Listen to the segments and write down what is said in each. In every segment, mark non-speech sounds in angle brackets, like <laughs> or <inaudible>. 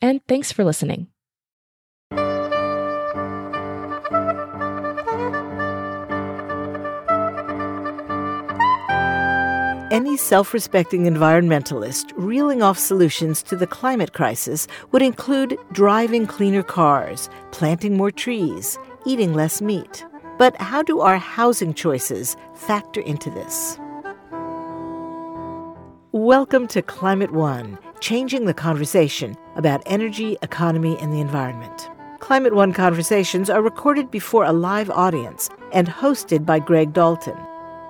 and thanks for listening. Any self respecting environmentalist reeling off solutions to the climate crisis would include driving cleaner cars, planting more trees, eating less meat. But how do our housing choices factor into this? Welcome to Climate One, changing the conversation about energy, economy, and the environment. Climate One conversations are recorded before a live audience and hosted by Greg Dalton.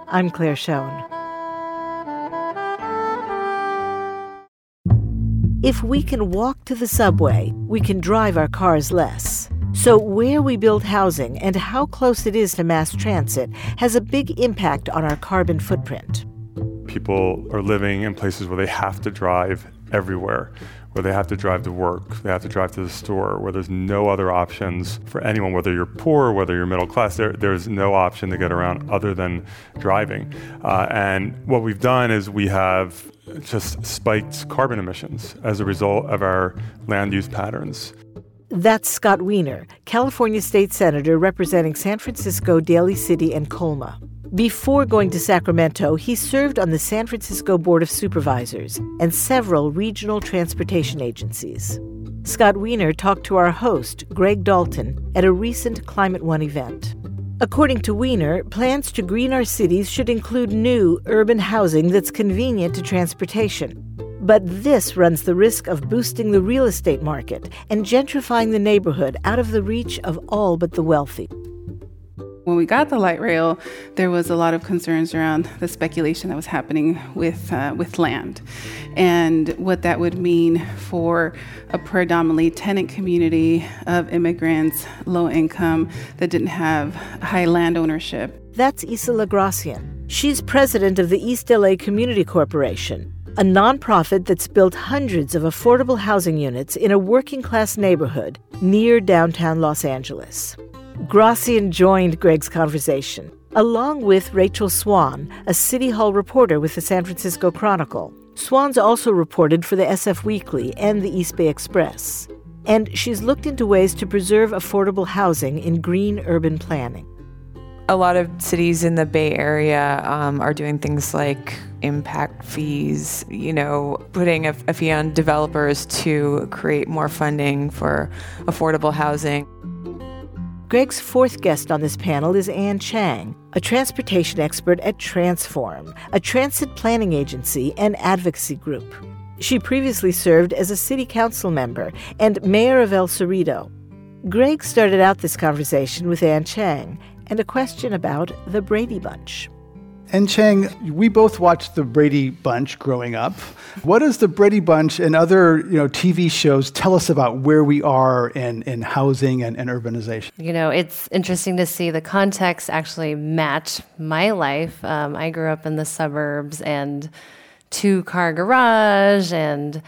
I'm Claire Schoen. If we can walk to the subway, we can drive our cars less. So, where we build housing and how close it is to mass transit has a big impact on our carbon footprint. People are living in places where they have to drive everywhere, where they have to drive to work, they have to drive to the store, where there's no other options for anyone, whether you're poor, whether you're middle class, there, there's no option to get around other than driving. Uh, and what we've done is we have just spiked carbon emissions as a result of our land use patterns. That's Scott Wiener, California State Senator representing San Francisco, Daly City, and Colma. Before going to Sacramento, he served on the San Francisco Board of Supervisors and several regional transportation agencies. Scott Wiener talked to our host, Greg Dalton, at a recent Climate One event. According to Wiener, plans to green our cities should include new urban housing that's convenient to transportation. But this runs the risk of boosting the real estate market and gentrifying the neighborhood out of the reach of all but the wealthy. When we got the light rail, there was a lot of concerns around the speculation that was happening with uh, with land, and what that would mean for a predominantly tenant community of immigrants, low income, that didn't have high land ownership. That's Isela Gracian. She's president of the East LA Community Corporation, a nonprofit that's built hundreds of affordable housing units in a working class neighborhood near downtown Los Angeles. Gracian joined Greg's conversation, along with Rachel Swan, a City Hall reporter with the San Francisco Chronicle. Swan's also reported for the SF Weekly and the East Bay Express. And she's looked into ways to preserve affordable housing in green urban planning. A lot of cities in the Bay Area um, are doing things like impact fees, you know, putting a, a fee on developers to create more funding for affordable housing. Greg's fourth guest on this panel is Ann Cheng, a transportation expert at TransForm, a transit planning agency and advocacy group. She previously served as a city council member and mayor of El Cerrito. Greg started out this conversation with Ann Cheng and a question about the Brady Bunch. Ann Cheng, we both watched the Brady Bunch growing up. What does the Brady Bunch and other you know, TV shows tell us about where we are in, in housing and, and urbanization? You know, it's interesting to see the context actually match my life. Um, I grew up in the suburbs and two car garage and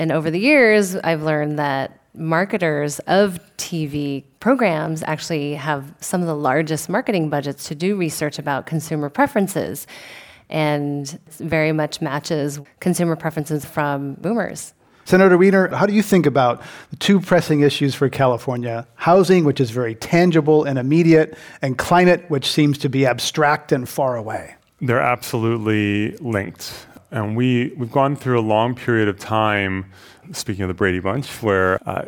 and over the years I've learned that marketers of TV programs actually have some of the largest marketing budgets to do research about consumer preferences and very much matches consumer preferences from boomers. Senator Wiener, how do you think about the two pressing issues for California housing, which is very tangible and immediate, and climate, which seems to be abstract and far away? They're absolutely linked. And we, we've gone through a long period of time, speaking of the Brady Bunch, where uh,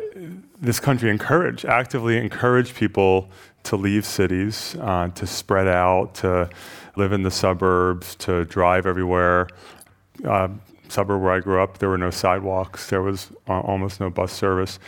this country encouraged, actively encouraged people to leave cities, uh, to spread out, to live in the suburbs, to drive everywhere. Uh, suburb where I grew up, there were no sidewalks, there was uh, almost no bus service.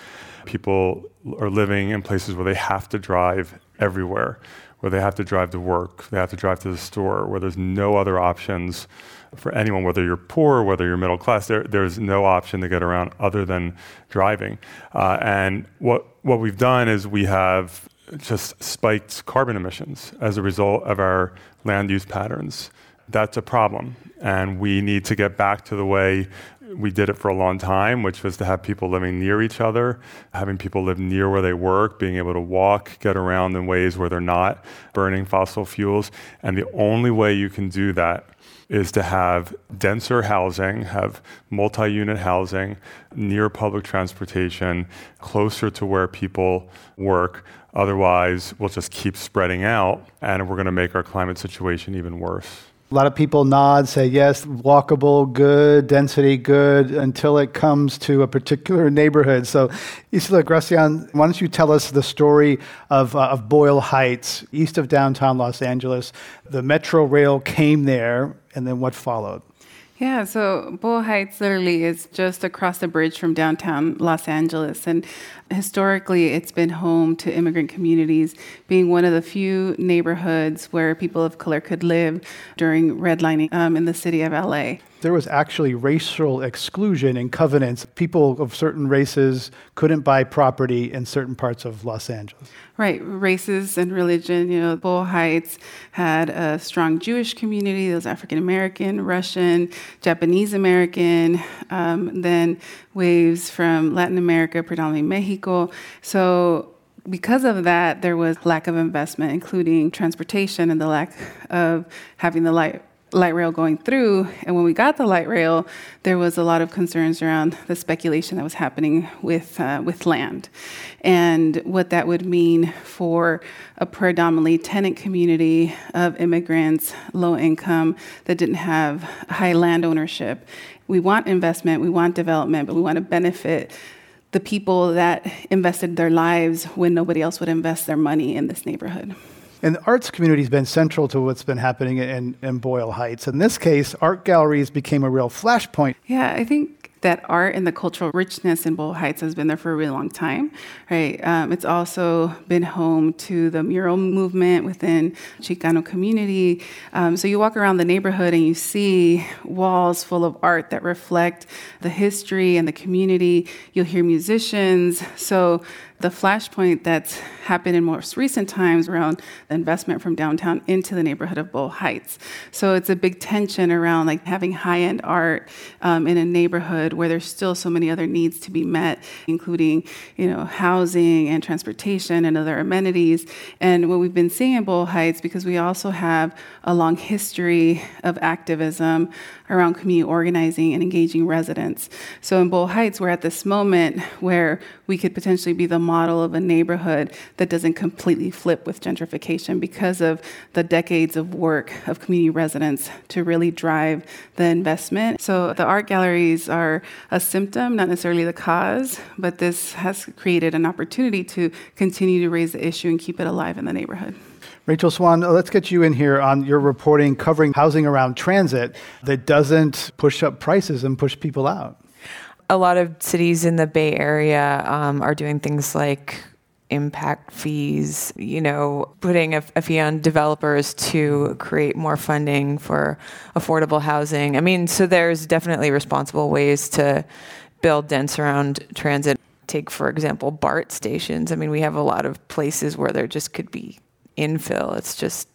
People are living in places where they have to drive everywhere, where they have to drive to work, they have to drive to the store, where there's no other options for anyone, whether you're poor, whether you're middle class, there, there's no option to get around other than driving. Uh, and what, what we've done is we have just spiked carbon emissions as a result of our land use patterns. That's a problem. And we need to get back to the way we did it for a long time, which was to have people living near each other, having people live near where they work, being able to walk, get around in ways where they're not burning fossil fuels. And the only way you can do that is to have denser housing, have multi unit housing near public transportation, closer to where people work. Otherwise, we'll just keep spreading out and we're going to make our climate situation even worse. A lot of people nod, say yes, walkable, good, density, good, until it comes to a particular <laughs> neighborhood. So, Isela Gracian, why don't you tell us the story of, uh, of Boyle Heights, east of downtown Los Angeles? The Metro Rail came there, and then what followed? Yeah, so Boyle Heights literally is just across the bridge from downtown Los Angeles. And historically, it's been home to immigrant communities, being one of the few neighborhoods where people of color could live during redlining um, in the city of LA there was actually racial exclusion in covenants. People of certain races couldn't buy property in certain parts of Los Angeles. Right, races and religion. You know, Boyle Heights had a strong Jewish community. There was African American, Russian, Japanese American, um, then waves from Latin America, predominantly Mexico. So because of that, there was lack of investment, including transportation and the lack of having the light light rail going through. And when we got the light rail, there was a lot of concerns around the speculation that was happening with uh, with land, and what that would mean for a predominantly tenant community of immigrants, low income, that didn't have high land ownership. We want investment, we want development, but we want to benefit the people that invested their lives when nobody else would invest their money in this neighborhood. And the arts community has been central to what's been happening in, in Boyle Heights. In this case, art galleries became a real flashpoint. Yeah, I think that art and the cultural richness in Boyle Heights has been there for a really long time, right? Um, it's also been home to the mural movement within Chicano community. Um, so you walk around the neighborhood and you see walls full of art that reflect the history and the community. You'll hear musicians. So the flashpoint that's happened in most recent times around the investment from downtown into the neighborhood of Boyle Heights. So it's a big tension around like having high-end art um, in a neighborhood where there's still so many other needs to be met, including you know housing and transportation and other amenities. And what we've been seeing in Boyle Heights, because we also have a long history of activism around community organizing and engaging residents. So in Boyle Heights, we're at this moment where we could potentially be the model of a neighborhood that doesn't completely flip with gentrification because of the decades of work of community residents to really drive the investment. So the art galleries are a symptom, not necessarily the cause, but this has created an opportunity to continue to raise the issue and keep it alive in the neighborhood. Rachel Swan, let's get you in here on your reporting covering housing around transit that doesn't push up prices and push people out a lot of cities in the Bay Area um, are doing things like impact fees, you know, putting a, a, fee on developers to create more funding for affordable housing. I mean, so there's definitely responsible ways to build dense around transit. Take, for example, BART stations. I mean, we have a lot of places where there just could be infill, it's just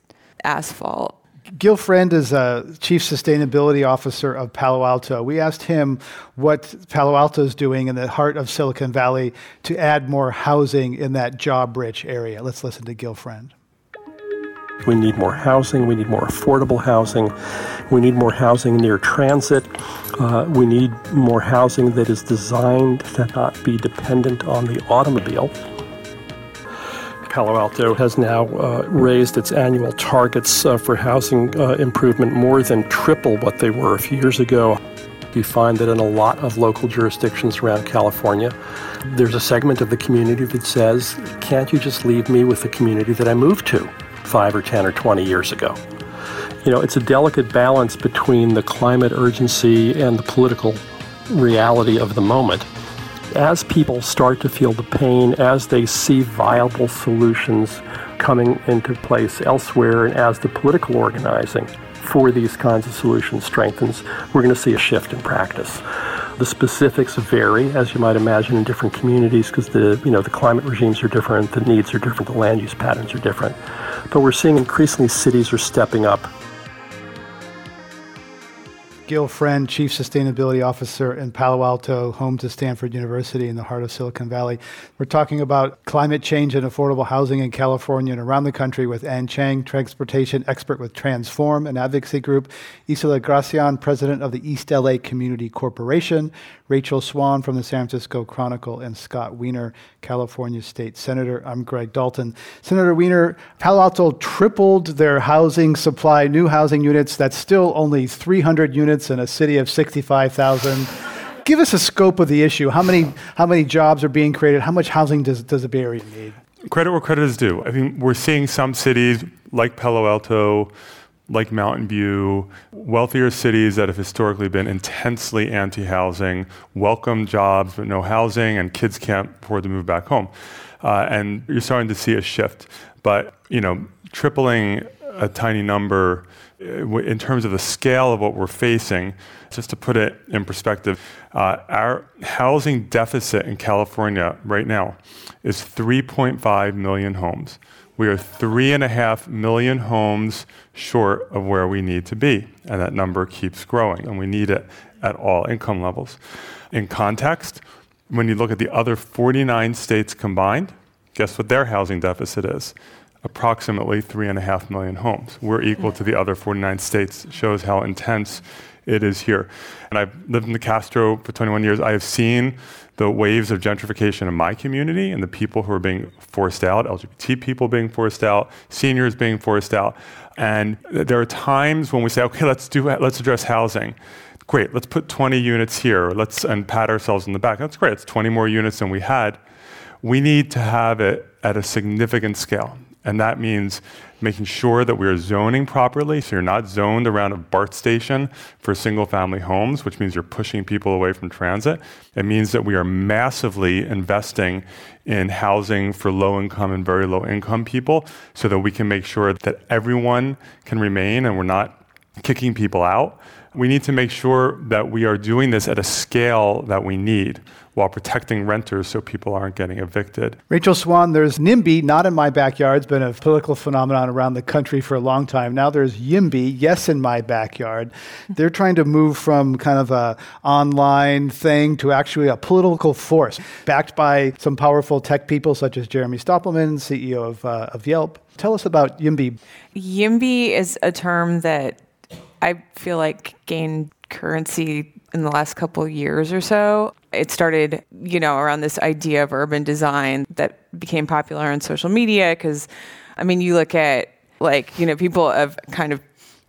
asphalt Gil Friend is a chief sustainability officer of Palo Alto. We asked him what Palo Alto is doing in the heart of Silicon Valley to add more housing in that job rich area. Let's listen to Gil Friend. We need more housing. We need more affordable housing. We need more housing near transit. Uh, we need more housing that is designed to not be dependent on the automobile. Palo Alto has now uh, raised its annual targets uh, for housing uh, improvement more than triple what they were a few years ago. You find that in a lot of local jurisdictions around California, there's a segment of the community that says, Can't you just leave me with the community that I moved to five or 10 or 20 years ago? You know, it's a delicate balance between the climate urgency and the political reality of the moment. As people start to feel the pain, as they see viable solutions coming into place elsewhere, and as the political organizing for these kinds of solutions strengthens, we're going to see a shift in practice. The specifics vary, as you might imagine, in different communities because the you know the climate regimes are different, the needs are different, the land use patterns are different. But we're seeing increasingly cities are stepping up Gil Friend, Chief Sustainability Officer in Palo Alto, home to Stanford University in the heart of Silicon Valley. We're talking about climate change and affordable housing in California and around the country with Ann Cheng, transportation expert with TransForm, an advocacy group, Isela Gracian, president of the East LA Community Corporation, Rachel Swan from the San Francisco Chronicle, and Scott Wiener, California State Senator. I'm Greg Dalton. Senator Wiener, Palo Alto tripled their housing supply, new housing units. That's still only 300 units in a city of 65,000. Give us a scope of the issue. How many, how many jobs are being created? How much housing does, does the Bay Area need? Credit where credit is due. I mean, we're seeing some cities like Palo Alto, like Mountain View, wealthier cities that have historically been intensely anti housing, welcome jobs but no housing, and kids can't afford to move back home. Uh, and you're starting to see a shift. But, you know, tripling a tiny number in terms of the scale of what we're facing, just to put it in perspective, uh, our housing deficit in California right now is 3.5 million homes. We are three and a half million homes short of where we need to be, and that number keeps growing, and we need it at all income levels. In context, when you look at the other 49 states combined, guess what their housing deficit is? Approximately three and a half million homes. We're equal to the other 49 states. Shows how intense it is here. And I've lived in the Castro for 21 years. I have seen the waves of gentrification in my community and the people who are being forced out, LGBT people being forced out, seniors being forced out. And there are times when we say, okay, let's do let's address housing. Great, let's put 20 units here. Let's and pat ourselves in the back. That's great. It's 20 more units than we had. We need to have it at a significant scale. And that means making sure that we are zoning properly. So you're not zoned around a BART station for single family homes, which means you're pushing people away from transit. It means that we are massively investing in housing for low income and very low income people so that we can make sure that everyone can remain and we're not kicking people out. We need to make sure that we are doing this at a scale that we need while protecting renters so people aren't getting evicted. Rachel Swan, there's NIMBY, not in my backyard. It's been a political phenomenon around the country for a long time. Now there's YIMBY, yes, in my backyard. <laughs> They're trying to move from kind of a online thing to actually a political force, backed by some powerful tech people such as Jeremy Stoppelman, CEO of, uh, of Yelp. Tell us about YIMBY. YIMBY is a term that I feel like gained currency in the last couple years or so. It started, you know, around this idea of urban design that became popular on social media because, I mean, you look at like, you know, people of kind of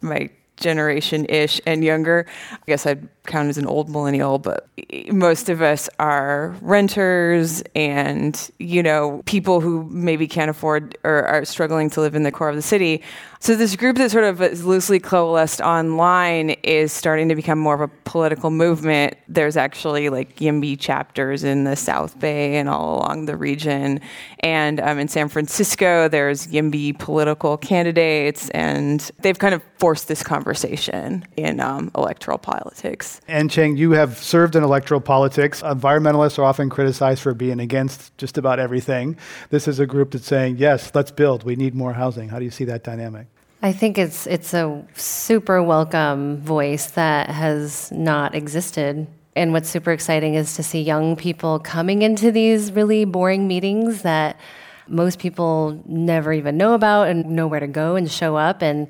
my generation ish and younger. I guess I'd count as an old millennial, but most of us are renters and, you know, people who maybe can't afford or are struggling to live in the core of the city. So this group that sort of is loosely coalesced online is starting to become more of a political movement. There's actually like YIMBY chapters in the South Bay and all along the region. And um, in San Francisco, there's YIMBY political candidates, and they've kind of forced this conversation in um, electoral politics. Ann Cheng, you have served in electoral politics. Environmentalists are often criticized for being against just about everything. This is a group that's saying, yes, let's build. We need more housing. How do you see that dynamic? I think it's it's a super welcome voice that has not existed. And what's super exciting is to see young people coming into these really boring meetings that most people never even know about and know where to go and show up and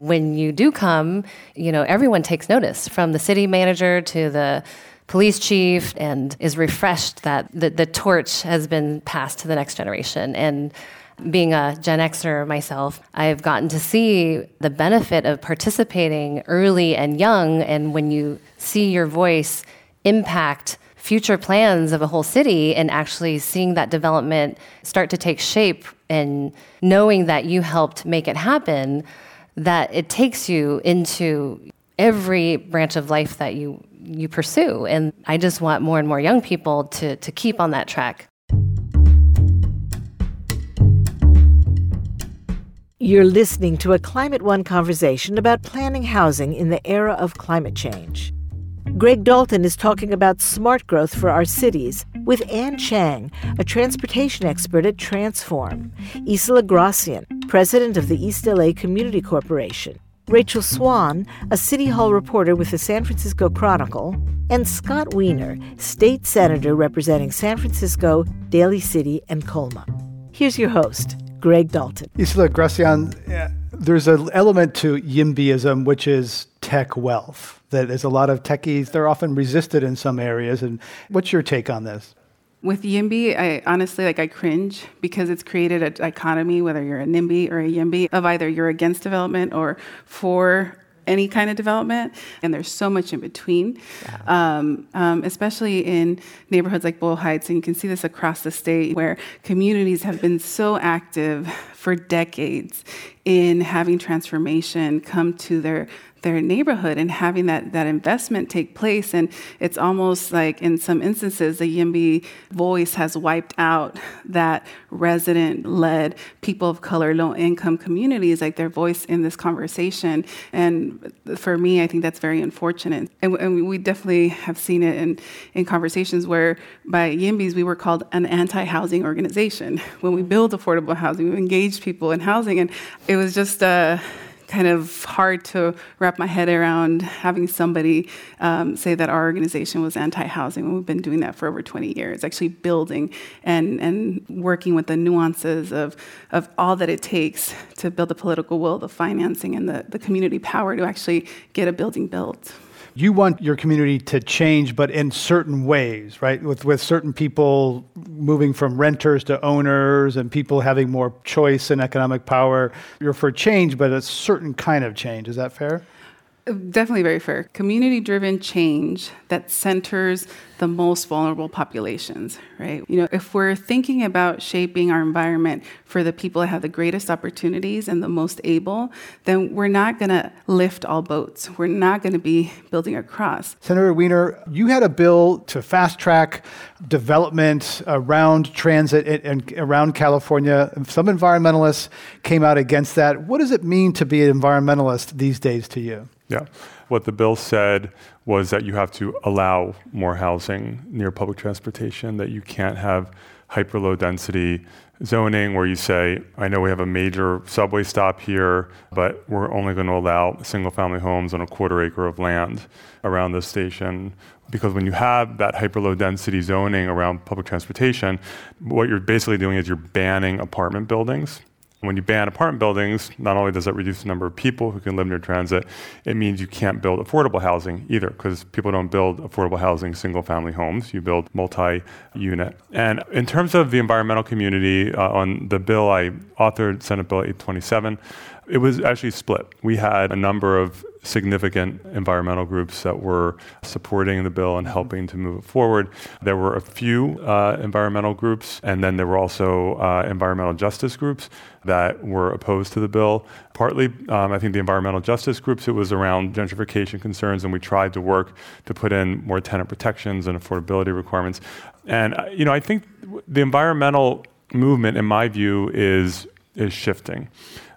when you do come, you know, everyone takes notice from the city manager to the police chief and is refreshed that the, the torch has been passed to the next generation. And Being a Gen Xer myself, I've gotten to see the benefit of participating early and young. And when you see your voice impact future plans of a whole city and actually seeing that development start to take shape and knowing that you helped make it happen, that it takes you into every branch of life that you you pursue. And I just want more and more young people to to keep on that track. You're listening to a Climate One conversation about planning housing in the era of climate change. Greg Dalton is talking about smart growth for our cities with Ann Cheng, a transportation expert at TransForm, Isela Gracian, president of the East LA Community Corporation, Rachel Swan, a City Hall reporter with the San Francisco Chronicle, and Scott Wiener, state senator representing San Francisco, Daly City, and Colma. Here's your host, Greg Dalton. Isela Gracian, eh, there's an element to YIMBYism, which is tech wealth. That there's a lot of techies, they're often resisted in some areas. And what's your take on this? With YIMBY, I honestly like I cringe because it's created a dichotomy, whether you're a NIMBY or a YIMBY, of either you're against development or for any kind of development, and there's so much in between, um, um, especially in neighborhoods like Boyle Heights, and you can see this across the state where communities have been so active for decades in having transformation come to their their neighborhood and having that, that investment take place. And it's almost like, in some instances, the YIMBY voice has wiped out that resident led, people of color, low income communities, like their voice in this conversation. And for me, I think that's very unfortunate. And, and we definitely have seen it in, in conversations where by YIMBYs, we were called an anti housing organization. When we build affordable housing, we engage people in housing. And it was just, uh, kind of hard to wrap my head around having somebody um, say that our organization was anti-housing when we've been doing that for over 20 years, actually building and, and working with the nuances of, of all that it takes to build the political will, the financing, and the, the community power to actually get a building built you want your community to change, but in certain ways, right? With with certain people moving from renters to owners, and people having more choice and economic power. You're for change, but a certain kind of change. Is that fair? Definitely very fair. Community driven change that centers the most vulnerable populations, right? You know, if we're thinking about shaping our environment for the people that have the greatest opportunities and the most able, then we're not going to lift all boats. We're not going to be building across. Senator Wiener, you had a bill to fast track development around transit and around California. Some environmentalists came out against that. What does it mean to be an environmentalist these days to you? Yeah. What the bill said was that you have to allow more housing near public transportation, that you can't have hyper low density zoning where you say, I know we have a major subway stop here, but we're only going to allow single family homes on a quarter acre of land around this station. Because when you have that hyper low density zoning around public transportation, what you're basically doing is you're banning apartment buildings when you ban apartment buildings, not only does that reduce the number of people who can live near transit, it means you can't build affordable housing either, because people don't build affordable housing single family homes. You build multi unit. And in terms of the environmental community, uh, on the bill I authored, Senate Bill 827, it was actually split. We had a number of significant environmental groups that were supporting the bill and helping to move it forward. There were a few uh, environmental groups, and then there were also uh, environmental justice groups that were opposed to the bill. Partly, um, I think the environmental justice groups, it was around gentrification concerns, and we tried to work to put in more tenant protections and affordability requirements. And, uh, you know, I think the environmental movement, in my view, is is shifting.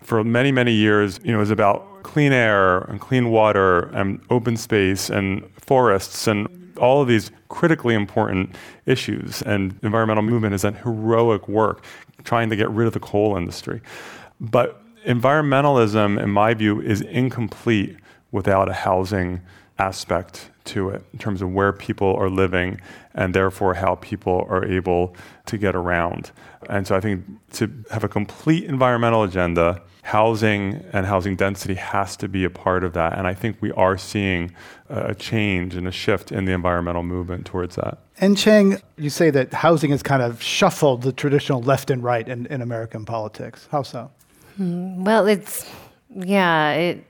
For many, many years, you know, was about clean air and clean water and open space and forests and all of these critically important issues. And environmental movement is that heroic work trying to get rid of the coal industry. But environmentalism, in my view, is incomplete without a housing aspect to it in terms of where people are living and therefore how people are able to get around. And so I think to have a complete environmental agenda housing and housing density has to be a part of that. And I think we are seeing a change and a shift in the environmental movement towards that. Ann Cheng, you say that housing has kind of shuffled the traditional left and right in, in American politics. How so? Hmm, well, it's, yeah, it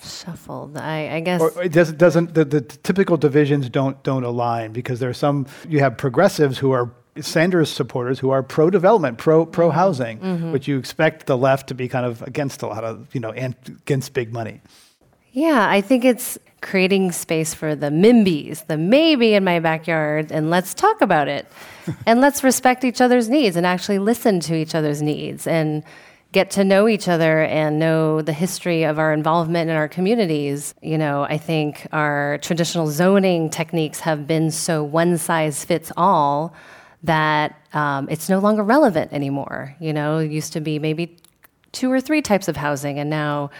shuffled. I, I guess. Or it doesn't, doesn't the, the typical divisions don't, don't align because there are some, you have progressives who are Sanders supporters who are pro development, pro pro housing, mm-hmm. which you expect the left to be kind of against a lot of, you know, against big money. Yeah, I think it's creating space for the MIMBYs, the maybe in my backyard, and let's talk about it. <laughs> and let's respect each other's needs and actually listen to each other's needs and get to know each other and know the history of our involvement in our communities. You know, I think our traditional zoning techniques have been so one size fits all that um, it's no longer relevant anymore. You know, it used to be maybe two or three types of housing, and now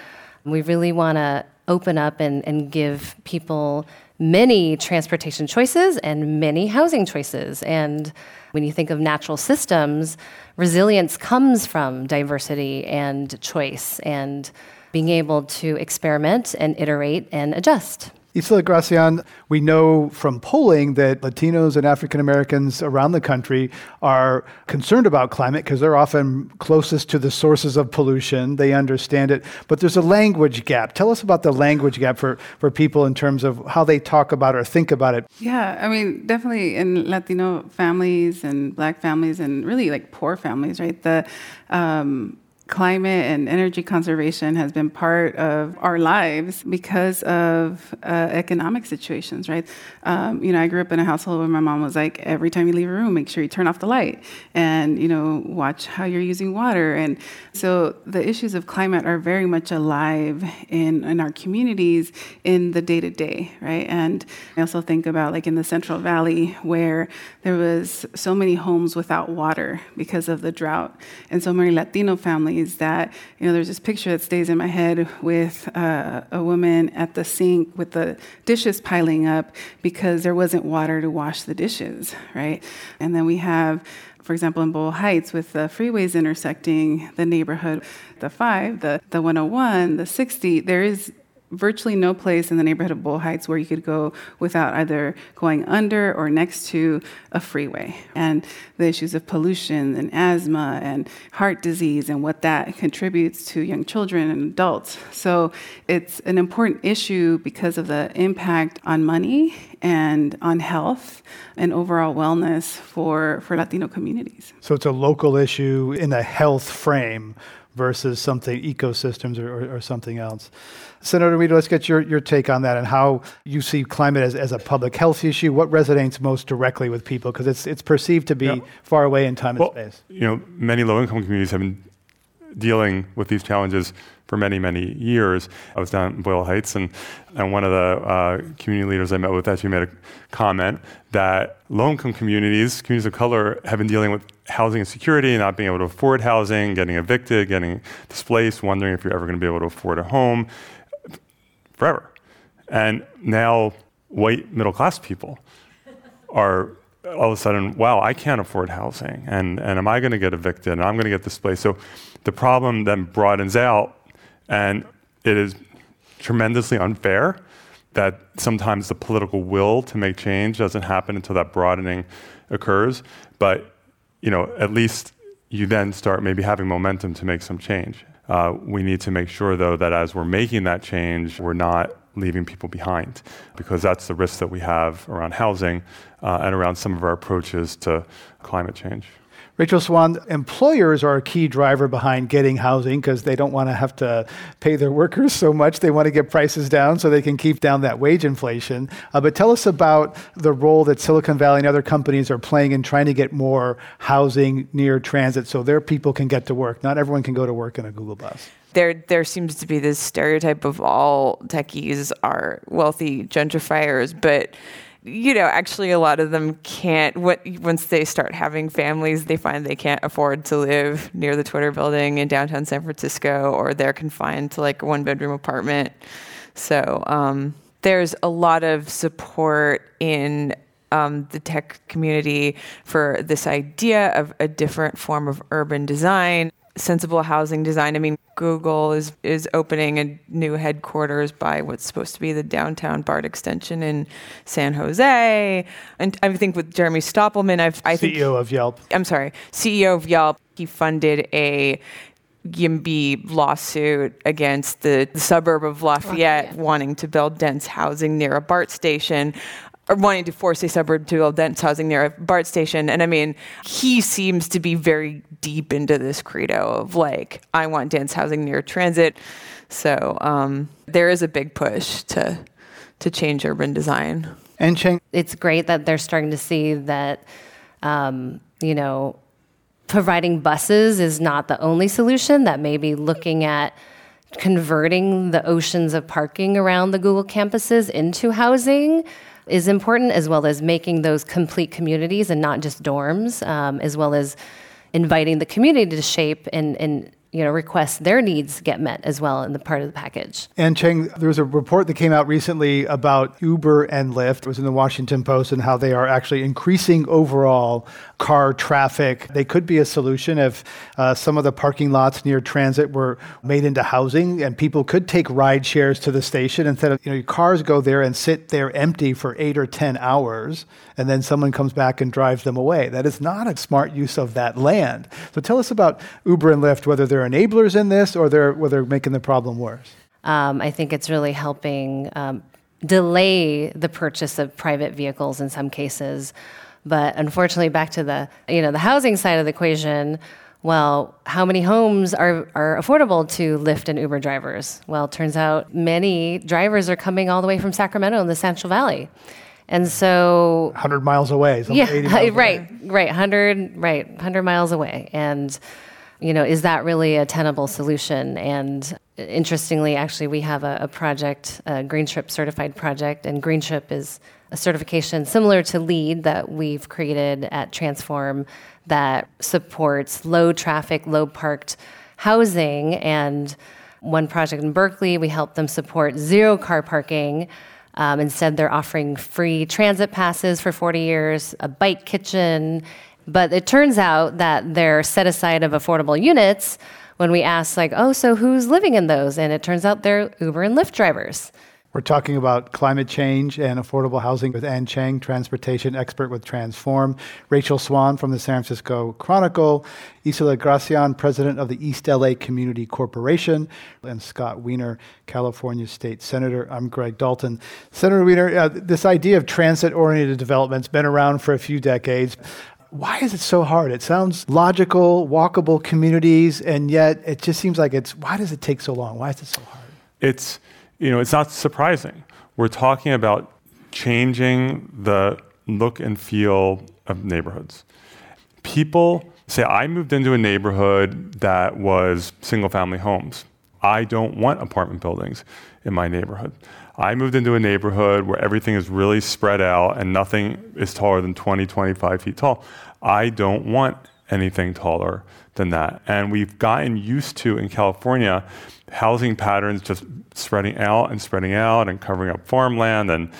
we really want to open up and, and give people many transportation choices and many housing choices. And when you think of natural systems, resilience comes from diversity and choice and being able to experiment and iterate and adjust. Isela Gracian, we know from polling that Latinos and African Americans around the country are concerned about climate because they're often closest to the sources of pollution. They understand it. But there's a language gap. Tell us about the language gap for, for people in terms of how they talk about or think about it. Yeah, I mean, definitely in Latino families and black families and really like poor families, right? The um, climate and energy conservation has been part of our lives because of uh, economic situations, right? Um, you know, I grew up in a household where my mom was like, every time you leave a room, make sure you turn off the light and, you know, watch how you're using water. And so the issues of climate are very much alive in, in our communities in the day to day, right? And I also think about like in the Central Valley where there was so many homes without water because of the drought and so many Latino families that, you know, there's this picture that stays in my head with uh, a woman at the sink with the dishes piling up because there wasn't water to wash the dishes, right? And then we have for example, in Boyle Heights, with the freeways intersecting the neighborhood, the 5, the, the 101, the 60, there is virtually no place in the neighborhood of Boyle Heights where you could go without either going under or next to a freeway. And the issues of pollution and asthma and heart disease and what that contributes to young children and adults. So it's an important issue because of the impact on money and on health and overall wellness for, for Latino communities. So it's a local issue in a health frame versus something ecosystems or, or, or something else. Senator Reed, let's get your, your take on that and how you see climate as, as a public health issue. What resonates most directly with people? Because it's, it's perceived to be yeah. far away in time well, and space. You know, many low income communities have been dealing with these challenges for many, many years. I was down in Boyle Heights, and, and one of the uh, community leaders I met with actually made a comment that low income communities, communities of color, have been dealing with housing insecurity, not being able to afford housing, getting evicted, getting displaced, wondering if you're ever going to be able to afford a home forever. And now, white middle class people are all of a sudden, wow, I can't afford housing, and, and am I going to get evicted, and I'm going to get displaced. So the problem then broadens out, and it is tremendously unfair that sometimes the political will to make change doesn't happen until that broadening occurs. But you know, at least you then start maybe having momentum to make some change. Uh, we need to make sure, though, that as we're making that change, we're not leaving people behind, because that's the risk that we have around housing uh, and around some of our approaches to climate change. Rachel Swan, employers are a key driver behind getting housing because they don't want to have to pay their workers so much. They want to get prices down so they can keep down that wage inflation. Uh, but tell us about the role that Silicon Valley and other companies are playing in trying to get more housing near transit so their people can get to work. Not everyone can go to work in a Google bus there there seems to be this stereotype of all techies are wealthy gentrifiers, but you know, actually, a lot of them can't. What, once they start having families, they find they can't afford to live near the Twitter building in downtown San Francisco, or they're confined to like a one bedroom apartment. So um, there's a lot of support in um, the tech community for this idea of a different form of urban design sensible housing design. I mean, Google is is opening a new headquarters by what's supposed to be the downtown BART extension in San Jose. And I think with Jeremy Stoppelman, I've I CEO think, of Yelp. I'm sorry, CEO of Yelp. He funded a YIMBY lawsuit against the, the suburb of Lafayette, Lafayette. wanting to build dense housing near a BART station. Or wanting to force a suburb to build dense housing near a BART station. And I mean, he seems to be very deep into this credo of like, I want dense housing near transit. So um, there is a big push to to change urban design. Ann Cheng, it's great that they're starting to see that, um, you know, providing buses is not the only solution, that maybe looking at converting the oceans of parking around the Google campuses into housing is important, as well as making those complete communities and not just dorms, um, as well as inviting the community to shape and, and you know request their needs get met as well in the part of the package. Ann Cheng, there was a report that came out recently about Uber and Lyft. It was in the Washington Post and how they are actually increasing overall car traffic. They could be a solution if uh, some of the parking lots near transit were made into housing and people could take ride shares to the station instead of, you know, your cars go there and sit there empty for eight or 10 hours and then someone comes back and drives them away. That is not a smart use of that land. So tell us about Uber and Lyft, whether they're enablers in this or they're, whether they're making the problem worse. Um, I think it's really helping um, delay the purchase of private vehicles in some cases. But unfortunately, back to the you know the housing side of the equation. Well, how many homes are, are affordable to Lyft and Uber drivers? Well, it turns out many drivers are coming all the way from Sacramento in the Central Valley. And so 100 miles away. something 80 yeah, <laughs> miles right, away. right, hundred, right, hundred miles away, and you know, is that really a tenable solution? And interestingly, actually, we have a, a project, a GreenTRIP certified project, and GreenTRIP is a certification similar to LEED that we've created at TransForm that supports low traffic, low parked housing. And one project in Berkeley, we help them support zero car parking. Um, instead, they're offering free transit passes for 40 years, a bike kitchen. But it turns out that their set aside of affordable units, when we ask, like, oh, so who's living in those? And it turns out they're Uber and Lyft drivers. We're talking about climate change and affordable housing with Ann Cheng, transportation expert with TransForm, Rachel Swan from the San Francisco Chronicle, Isela Gracian, president of the East LA Community Corporation, and Scott Wiener, California State Senator. I'm Greg Dalton. Senator Wiener, uh, this idea of transit oriented development's been around for a few decades. Why is it so hard? It sounds logical, walkable communities, and yet it just seems like it's why does it take so long? Why is it so hard? it's you know it's not surprising. We're talking about changing the look and feel of neighborhoods. People say, I moved into a neighborhood that was single family homes. I don't want apartment buildings in my neighborhood. I moved into a neighborhood where everything is really spread out and nothing is taller than 20, 25 feet tall. I don't want anything taller than that. And we've gotten used to in California housing patterns just spreading out and spreading out and covering up farmland and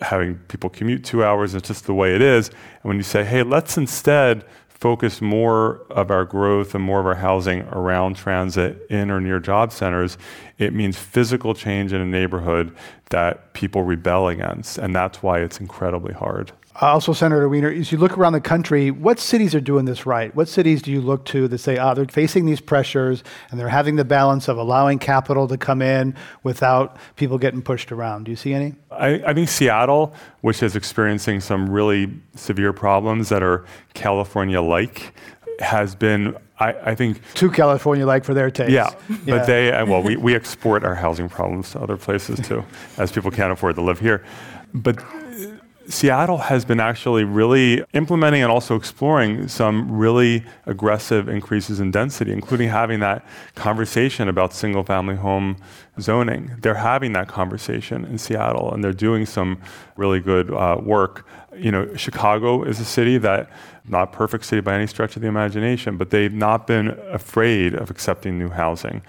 having people commute two hours. It's just the way it is. And when you say, hey, let's instead focus more of our growth and more of our housing around transit in or near job centers, it means physical change in a neighborhood that people rebel against. And that's why it's incredibly hard. Also, Senator Wiener, as you look around the country, what cities are doing this right? What cities do you look to that say, ah, they're facing these pressures and they're having the balance of allowing capital to come in without people getting pushed around? Do you see any? I, I think Seattle, which is experiencing some really severe problems that are California like, has been, I, I think, Too California like for their taste. yeah, but they, uh, well, we, we export our housing problems to other places too, as people can't afford to live here. But Seattle has been actually really implementing and also exploring some really aggressive increases in density, including having that conversation about single family home zoning. They're having that conversation in Seattle and they're doing some really good uh, work. You know, Chicago is a city that, not perfect city by any stretch of the imagination, but they've not been afraid of accepting new housing.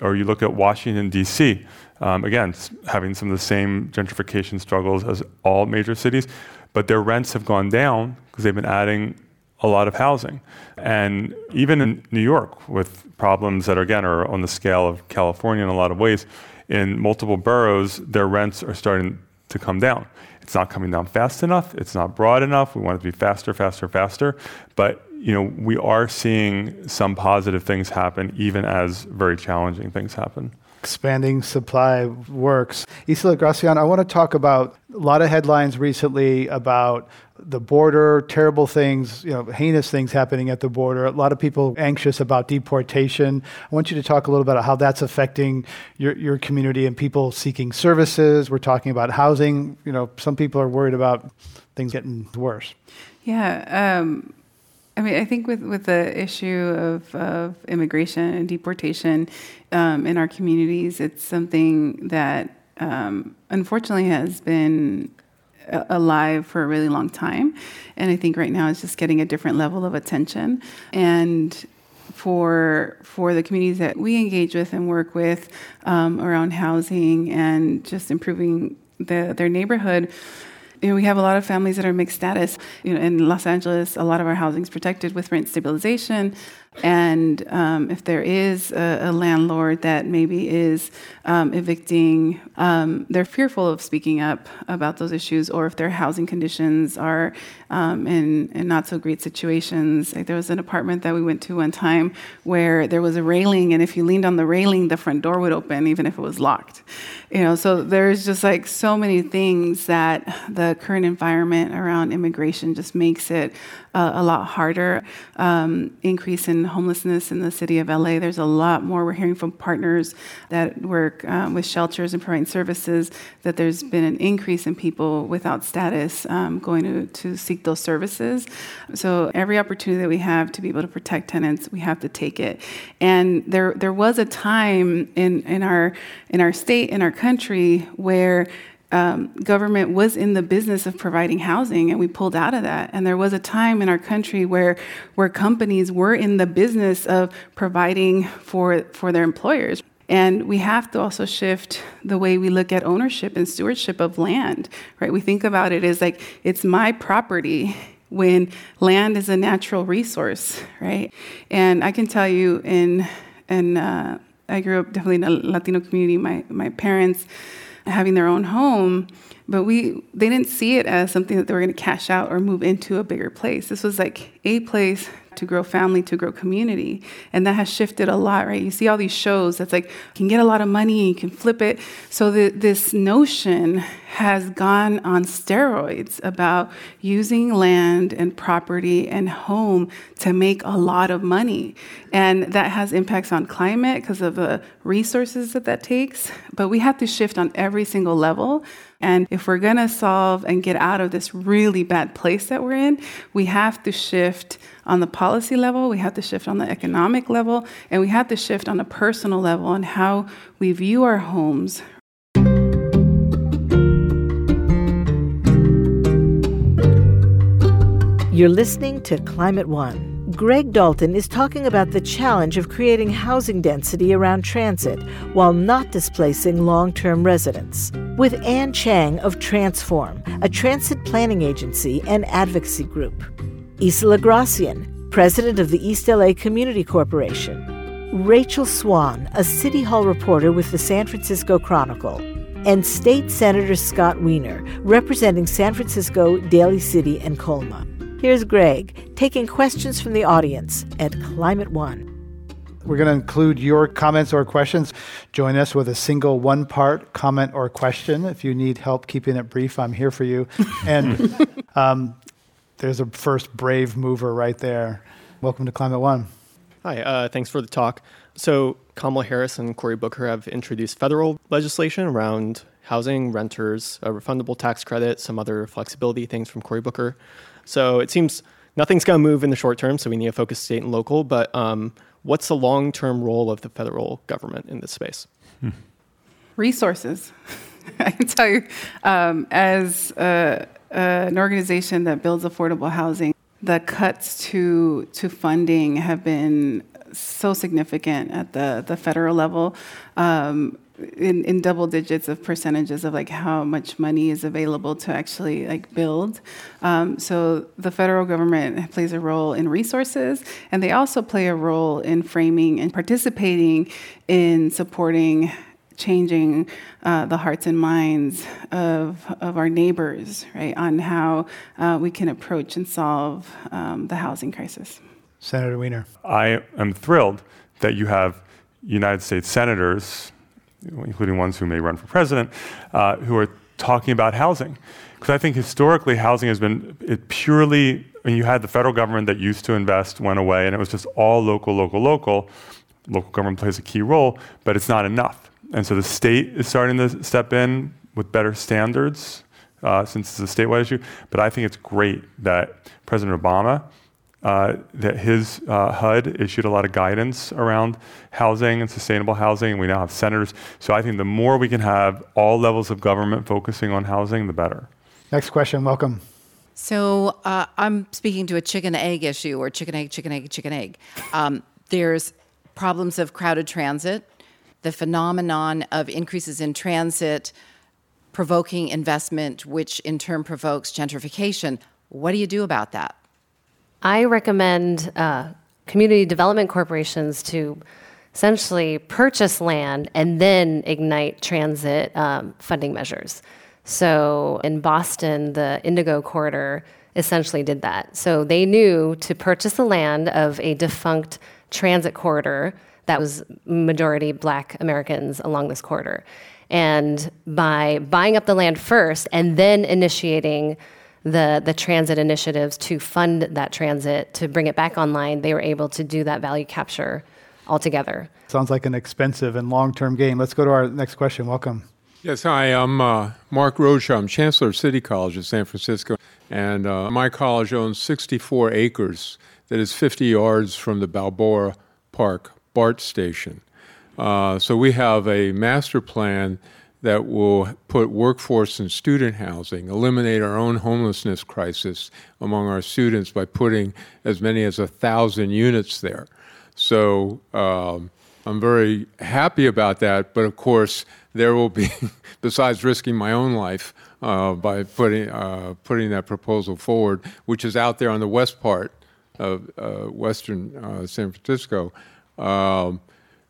Or you look at Washington, D.C., um, again, having some of the same gentrification struggles as all major cities, but their rents have gone down because they've been adding a lot of housing. And even in New York, with problems that, are, again, are on the scale of California in a lot of ways, in multiple boroughs, their rents are starting to come down. It's not coming down fast enough. It's not broad enough. We want it to be faster, faster, faster. But you know, we are seeing some positive things happen, even as very challenging things happen expanding supply works. Isela Gracian, I want to talk about a lot of headlines recently about the border, terrible things, you know, heinous things happening at the border. A lot of people anxious about deportation. I want you to talk a little bit about how that's affecting your, your community and people seeking services. We're talking about housing. You know, some people are worried about things getting worse. Yeah. Um, I mean, I think with, with the issue of, of immigration and deportation um, in our communities, it's something that um, unfortunately has been alive for a really long time. And I think right now it's just getting a different level of attention. And for for the communities that we engage with and work with um, around housing and just improving the, their neighborhood, you know, we have a lot of families that are mixed status. You know, in Los Angeles, a lot of our housing is protected with rent stabilization. And um, if there is a, a, landlord that maybe is um, evicting, um, they're fearful of speaking up about those issues, or if their housing conditions are um, in, in not so great situations. Like there was an apartment that we went to one time where there was a railing, and if you leaned on the railing, the front door would open even if it was locked. You know, so there's just like so many things that the current environment around immigration just makes it uh, a lot harder. Um, increase in homelessness in the city of LA. There's a lot more. We're hearing from partners that work um, with shelters and providing services that there's been an increase in people without status um, going to, to seek those services. So every opportunity that we have to be able to protect tenants, we have to take it. And there there was a time in, in our in our state, in our country, where um, government was in the business of providing housing, and we pulled out of that. And there was a time in our country where where companies were in the business of providing for for their employers. And we have to also shift the way we look at ownership and stewardship of land, right? We think about it as like it's my property when land is a natural resource, right? And I can tell you, in in uh, I grew up definitely in a Latino community. My my parents having their own home, but we they didn't see it as something that they were going to cash out or move into a bigger place. This was like a place to grow family, to grow community. And that has shifted a lot, right? You see all these shows that's like, you can get a lot of money and you can flip it. So the, this notion has gone on steroids about using land and property and home to make a lot of money. And that has impacts on climate because of the resources that that takes. But we have to shift on every single level. And if we're going to solve and get out of this really bad place that we're in, we have to shift on the policy level, we have to shift on the economic level, and we have to shift on a personal level on how we view our homes. You're listening to Climate One. Greg Dalton is talking about the challenge of creating housing density around transit while not displacing long term residents. With Ann Cheng of TransForm, a transit planning agency and advocacy group. Isela Gracian, president of the East LA Community Corporation, Rachel Swan, a City Hall reporter with the San Francisco Chronicle, and State Senator Scott Wiener, representing San Francisco, Daly City, and Colma. Here's Greg taking questions from the audience at Climate One. We're going to include your comments or questions. Join us with a single one part comment or question. If you need help keeping it brief, I'm here for you. And <laughs> um, there's a first brave mover right there. Welcome to Climate One. Hi, uh, thanks for the talk. So, Kamala Harris and Cory Booker have introduced federal legislation around housing, renters, a refundable tax credit, some other flexibility things from Cory Booker. So, it seems nothing's going to move in the short term, so we need to focus state and local. But um, what's the long term role of the federal government in this space? Hmm. Resources. <laughs> I can tell you, um, as uh, an organization that builds affordable housing, the cuts to to funding have been so significant at the the federal level. Um, in, in double digits of percentages of like how much money is available to actually like build. Um, so the federal government plays a role in resources, and they also play a role in framing and participating in supporting changing uh, the hearts and minds of, of our neighbors, right, on how uh, we can approach and solve um, the housing crisis. Senator Wiener. I am thrilled that you have United States senators, including ones who may run for president, uh, who are talking about housing. Because I think historically, housing has been it purely, I mean, you had the federal government that used to invest, went away, and it was just all local, local, local. Local government plays a key role, but it's not enough. And so the state is starting to step in with better standards uh, since it's a statewide issue. But I think it's great that President Obama, uh, that his uh, HUD issued a lot of guidance around housing and sustainable housing. And we now have senators. So I think the more we can have all levels of government focusing on housing, the better. Next question. Welcome. So uh, I'm speaking to a chicken egg issue or chicken egg, chicken egg, chicken egg. Um, there's problems of crowded transit the phenomenon of increases in transit provoking investment, which in turn provokes gentrification. What do you do about that? I recommend uh, community development corporations to essentially purchase land and then ignite transit um, funding measures. So in Boston, the Indigo Corridor essentially did that. So they knew to purchase the land of a defunct transit corridor that was majority black Americans along this corridor. And by buying up the land first and then initiating the, the transit initiatives to fund that transit, to bring it back online, they were able to do that value capture altogether. Sounds like an expensive and long term game. Let's go to our next question. Welcome. Yes, hi, I'm uh, Mark Rocha. I'm Chancellor of City College of San Francisco. And uh, my college owns 64 acres that is 50 yards from the Balboa Park BART station. Uh, so we have a master plan that will put workforce and student housing, eliminate our own homelessness crisis among our students by putting as many as a thousand units there. So um, I'm very happy about that. But of course, there will be, <laughs> besides risking my own life uh, by putting uh, putting that proposal forward, which is out there on the west part of uh, western uh, San Francisco. Um,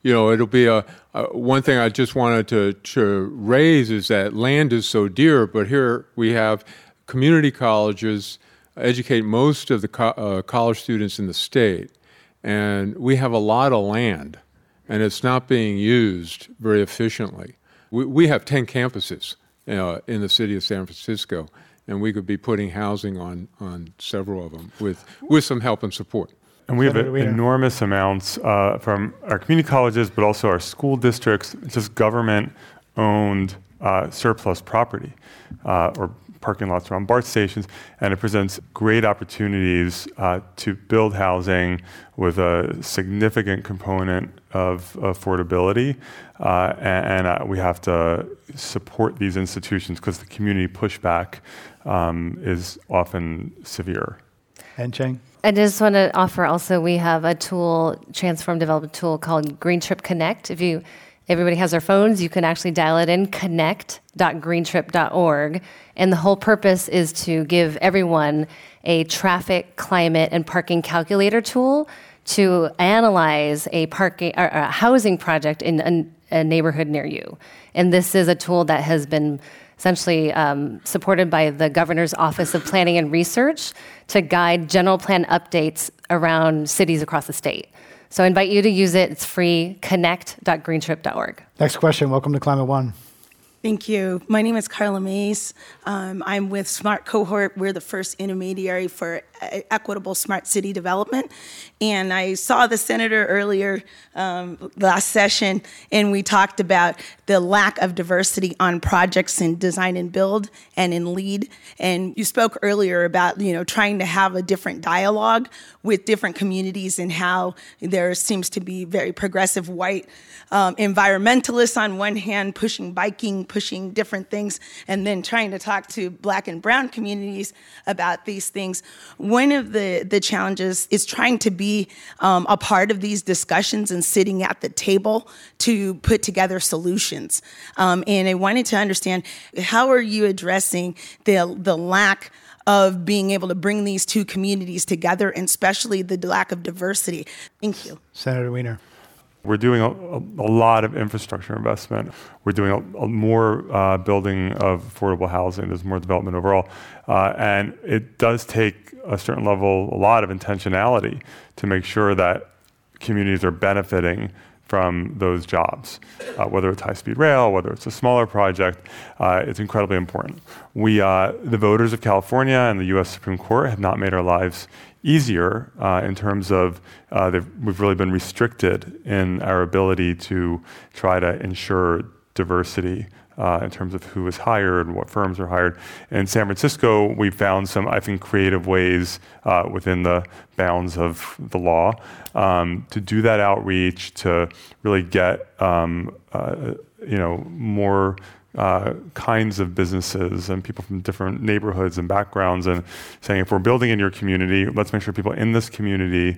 you know, it'll be a, a, one thing I just wanted to, to raise is that land is so dear, but here we have community colleges educate most of the co- uh, college students in the state, and we have a lot of land, and it's not being used very efficiently. We, we have 10 campuses uh, in the city of San Francisco, and we could be putting housing on, on several of them with, with some help and support. And we have enormous amounts uh, from our community colleges, but also our school districts, just government owned uh, surplus property uh, or parking lots around BART stations. And it presents great opportunities uh, to build housing with a significant component of affordability. Uh, and, and uh, we have to support these institutions because the community pushback um, is often severe. Ann Cheng? I just want to offer also we have a tool, TransForm development tool called GreenTRIP Connect. If you everybody has their phones, you can actually dial it in connect.greentrip.org. And the whole purpose is to give everyone a traffic, climate, and parking calculator tool to analyze a parking or a housing project in a, a neighborhood near you. And this is a tool that has been essentially um, supported by the Governor's Office of Planning and Research to guide general plan updates around cities across the state. So I invite you to use it. It's free. Connect.greentrip.org. Next question. Welcome to Climate One. Thank you. My name is Carla Mays. Um, I'm with Smart Cohort. We're the first intermediary for equitable smart city development. And I saw the senator earlier um, last session, and we talked about the lack of diversity on projects in design and build and in lead. And you spoke earlier about you know trying to have a different dialogue with different communities and how there seems to be very progressive white um, environmentalists on one hand pushing biking pushing different things, and then trying to talk to black and brown communities about these things. One of the, the challenges is trying to be um, a part of these discussions and sitting at the table to put together solutions. Um, and I wanted to understand how are you addressing the, the lack of being able to bring these two communities together, and especially the lack of diversity. Thank you. Senator Wiener. We're doing a, a, a lot of infrastructure investment. We're doing a, more uh, building of affordable housing. There's more development overall. Uh, and it does take a certain level, a lot of intentionality to make sure that communities are benefiting from those jobs, uh, whether it's high-speed rail, whether it's a smaller project, uh, it's incredibly important. We, uh, the voters of California and the U.S. Supreme Court have not made our lives easier uh, in terms of uh, we've really been restricted in our ability to try to ensure diversity uh, in terms of who is hired, what firms are hired. In San Francisco, we found some, I think, creative ways uh, within the bounds of the law um, to do that outreach, to really get um, uh, you know more uh, kinds of businesses and people from different neighborhoods and backgrounds, and saying if we're building in your community, let's make sure people in this community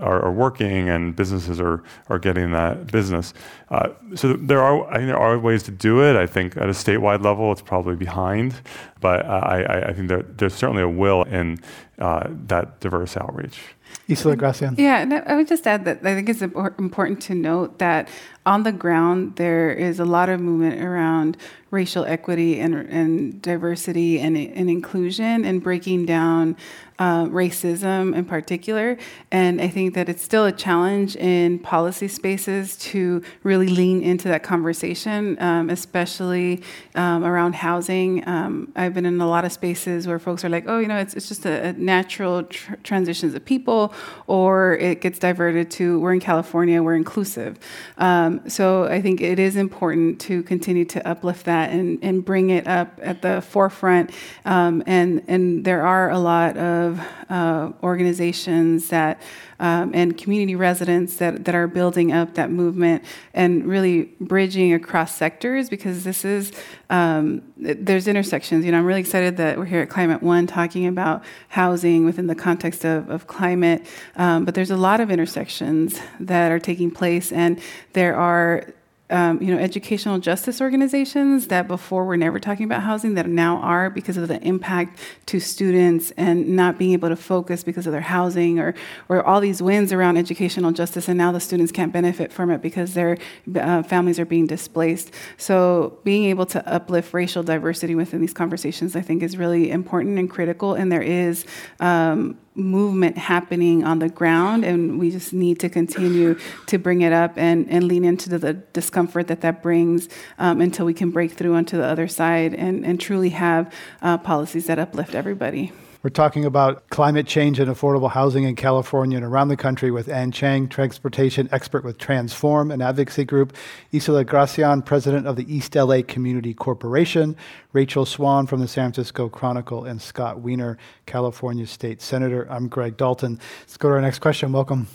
are, are working and businesses are are getting that business. Uh, so there are I think there are ways to do it. I think at a statewide level, it's probably behind, but I, I think that there's certainly a will in uh, that diverse outreach. Isela Gracian. Yeah, and I would just add that I think it's important to note that on the ground, there is a lot of movement around racial equity and, and diversity and, and inclusion and breaking down uh, racism in particular. And I think that it's still a challenge in policy spaces to really lean into that conversation, um, especially um, around housing. Um, I've been in a lot of spaces where folks are like, oh, you know, it's, it's just a, a natural tr- transitions of people, or it gets diverted to, we're in California, we're inclusive. Um, so I think it is important to continue to uplift that and, and bring it up at the forefront. Um, and, and there are a lot of uh, organizations that um, and community residents that, that are building up that movement and really bridging across sectors because this is um, there's intersections. You know, I'm really excited that we're here at Climate One talking about housing within the context of, of climate, um, but there's a lot of intersections that are taking place, and there are um, you know, educational justice organizations that before were never talking about housing that now are because of the impact to students and not being able to focus because of their housing or, or all these wins around educational justice and now the students can't benefit from it because their uh, families are being displaced. So being able to uplift racial diversity within these conversations, I think, is really important and critical. And there is um, movement happening on the ground, and we just need to continue to bring it up and, and lean into the, the discomfort that that brings um, until we can break through onto the other side and, and truly have uh, policies that uplift everybody. We're talking about climate change and affordable housing in California and around the country with Ann Cheng, transportation expert with TransForm, an advocacy group, Isela Gracian, president of the East LA Community Corporation, Rachel Swan from the San Francisco Chronicle, and Scott Wiener, California State Senator. I'm Greg Dalton. Let's go to our next question. Welcome.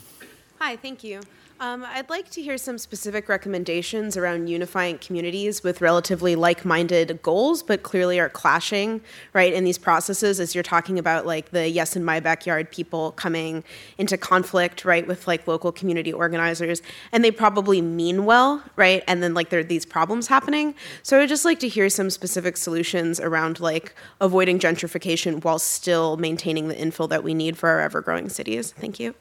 Hi, thank you. Um, I'd like to hear some specific recommendations around unifying communities with relatively like minded goals, but clearly are clashing, right, in these processes as you're talking about like the yes in my backyard people coming into conflict, right, with like local community organizers. And they probably mean well, right? And then like there are these problems happening. So I would just like to hear some specific solutions around like avoiding gentrification while still maintaining the infill that we need for our ever growing cities. Thank you.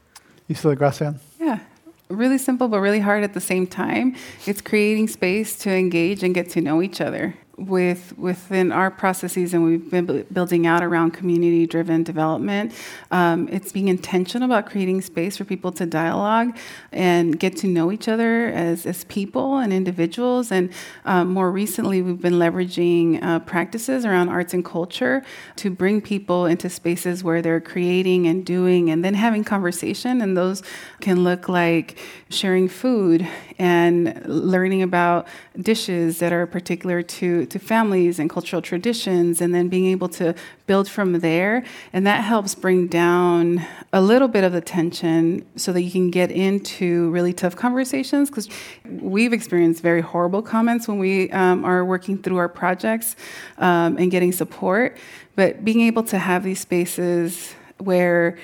You Isela Gracian. Yeah really simple but really hard at the same time. It's creating space to engage and get to know each other with within our processes and we've been building out around community driven development um, it's being intentional about creating space for people to dialogue and get to know each other as, as people and individuals. And um, more recently we've been leveraging uh, practices around arts and culture to bring people into spaces where they're creating and doing and then having conversation. And those can look like sharing food and learning about dishes that are particular to to families and cultural traditions, and then being able to build from there. And that helps bring down a little bit of the tension so that you can get into really tough conversations. Because we've experienced very horrible comments when we um, are working through our projects um, and getting support. But being able to have these spaces where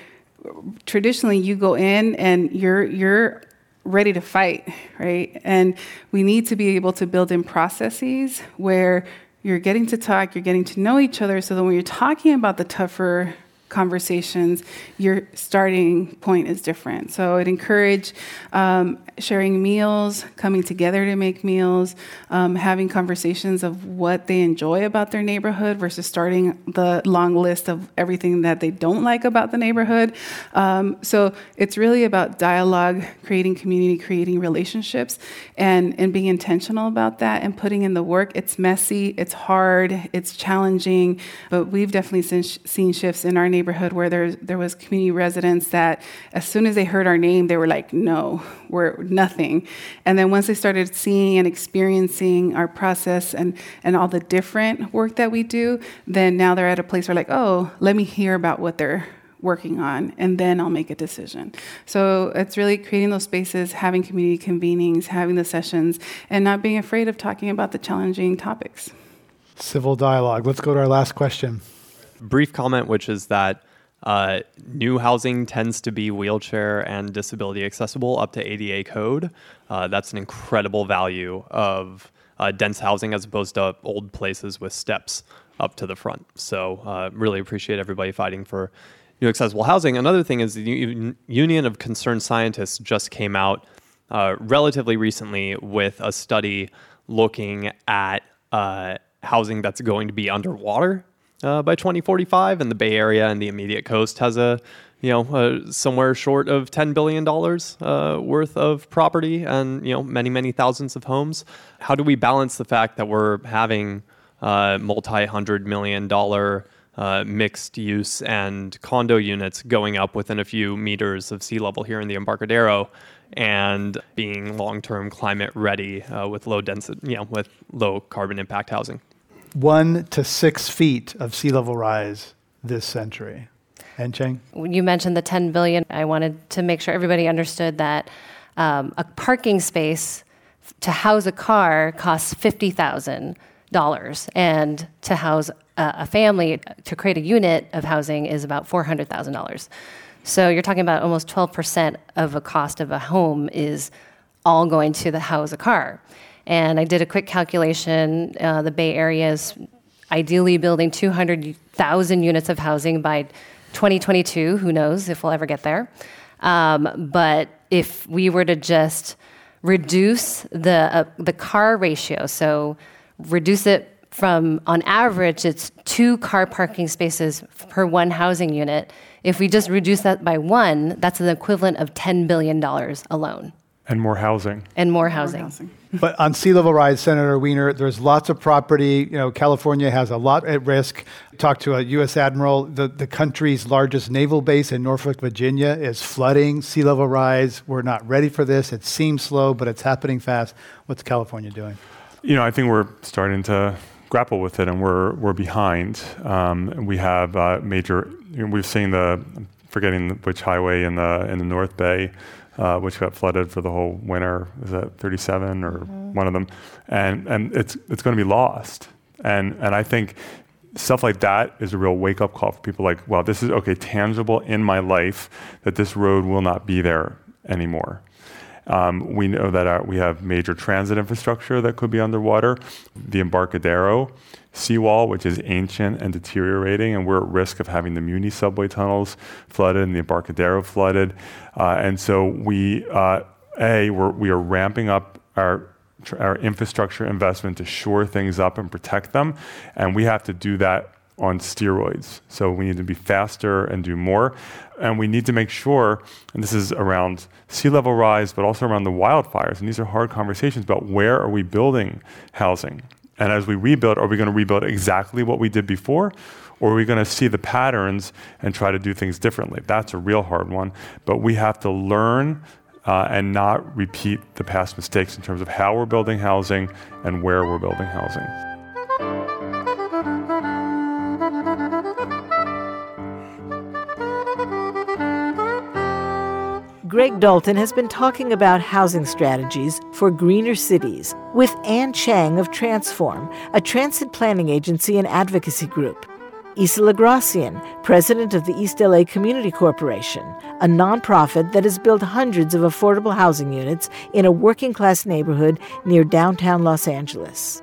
traditionally you go in and you're you're ready to fight, right? And we need to be able to build in processes where you're getting to talk, you're getting to know each other, so that when you're talking about the tougher conversations, your starting point is different. So I'd encourage um, sharing meals, coming together to make meals, um, having conversations of what they enjoy about their neighborhood versus starting the long list of everything that they don't like about the neighborhood. Um, so it's really about dialogue, creating community, creating relationships, and, and being intentional about that and putting in the work. It's messy, it's hard, it's challenging, but we've definitely seen, seen shifts in our neighborhood neighborhood where there, there was community residents that as soon as they heard our name, they were like, no, we're nothing. And then once they started seeing and experiencing our process and, and all the different work that we do, then now they're at a place where like, oh, let me hear about what they're working on, and then I'll make a decision. So it's really creating those spaces, having community convenings, having the sessions, and not being afraid of talking about the challenging topics. Civil dialogue. Let's go to our last question brief comment, which is that uh, new housing tends to be wheelchair and disability accessible up to ADA code. Uh, that's an incredible value of uh, dense housing as opposed to old places with steps up to the front. So, uh, really appreciate everybody fighting for new accessible housing. Another thing is the U- Union of Concerned Scientists just came out uh, relatively recently with a study looking at uh, housing that's going to be underwater uh, by 2045, and the Bay Area and the immediate coast has a you know uh, somewhere short of 10 billion dollars uh, worth of property and you know many many thousands of homes. How do we balance the fact that we're having uh, multi-hundred million dollar uh, mixed use and condo units going up within a few meters of sea level here in the Embarcadero, and being long-term climate ready uh, with low density, you know, with low carbon impact housing one to six feet of sea level rise this century. Ann Cheng? You mentioned the 10 billion. I wanted to make sure everybody understood that um, a parking space to house a car costs $50,000 and to house a, a family to create a unit of housing is about $400,000. So you're talking about almost 12% of a cost of a home is all going to the house a car. And I did a quick calculation. Uh, the Bay Area is ideally building 200,000 units of housing by 2022. Who knows if we'll ever get there? Um, but if we were to just reduce the uh, the car ratio, so reduce it from on average it's two car parking spaces per one housing unit. If we just reduce that by one, that's the equivalent of ten billion dollars alone. And more housing. And more housing. More housing. But on sea level rise, Senator Wiener, there's lots of property. You know, California has a lot at risk. Talked to a U.S. admiral. The, the country's largest naval base in Norfolk, Virginia, is flooding. Sea level rise. We're not ready for this. It seems slow, but it's happening fast. What's California doing? You know, I think we're starting to grapple with it, and we're we're behind. Um, we have uh, major. You know, we've seen the I'm forgetting which highway in the in the North Bay uh, which got flooded for the whole winter. Is that 37 or mm-hmm. one of them? And and it's it's going to be lost. And and I think stuff like that is a real wake up call for people. Like, well, this is okay, tangible in my life that this road will not be there anymore. Um, we know that our, we have major transit infrastructure that could be underwater. The Embarcadero seawall, which is ancient and deteriorating, and we're at risk of having the Muni subway tunnels flooded and the Embarcadero flooded. Uh, and so we, uh, A, we're, we are ramping up our our infrastructure investment to shore things up and protect them, and we have to do that on steroids. So we need to be faster and do more. And we need to make sure, and this is around sea level rise, but also around the wildfires. And these are hard conversations about where are we building housing? And as we rebuild, are we going to rebuild exactly what we did before? Or are we going to see the patterns and try to do things differently? That's a real hard one. But we have to learn uh, and not repeat the past mistakes in terms of how we're building housing and where we're building housing. Greg Dalton has been talking about housing strategies for greener cities with Ann Cheng of TransForm, a transit planning agency and advocacy group. Isela Gracian, president of the East LA Community Corporation, a nonprofit that has built hundreds of affordable housing units in a working class neighborhood near downtown Los Angeles.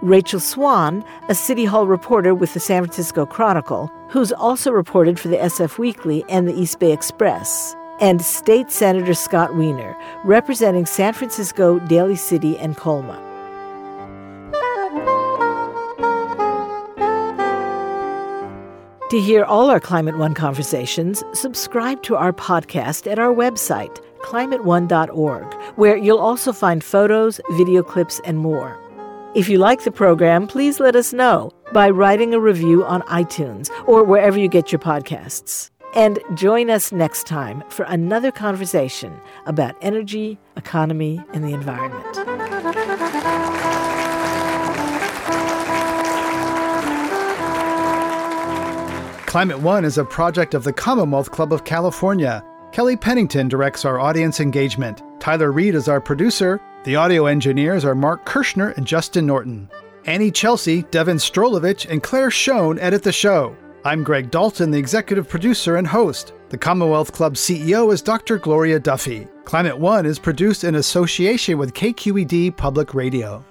Rachel Swan, a City Hall reporter with the San Francisco Chronicle, who's also reported for the SF Weekly and the East Bay Express. And State Senator Scott Wiener, representing San Francisco, Daly City, and Colma. To hear all our Climate One conversations, subscribe to our podcast at our website, climateone.org, where you'll also find photos, video clips, and more. If you like the program, please let us know by writing a review on iTunes or wherever you get your podcasts. And join us next time for another conversation about energy, economy, and the environment. Climate One is a project of the Commonwealth Club of California. Kelly Pennington directs our audience engagement. Tyler Reed is our producer. The audio engineers are Mark Kirschner and Justin Norton. Anny Celsi, Devon Strolovitch, and Claire Schoen edit the show. I'm Greg Dalton, the executive producer and host. The Commonwealth Club CEO is Dr. Gloria Duffy. Climate One is produced in association with KQED Public Radio.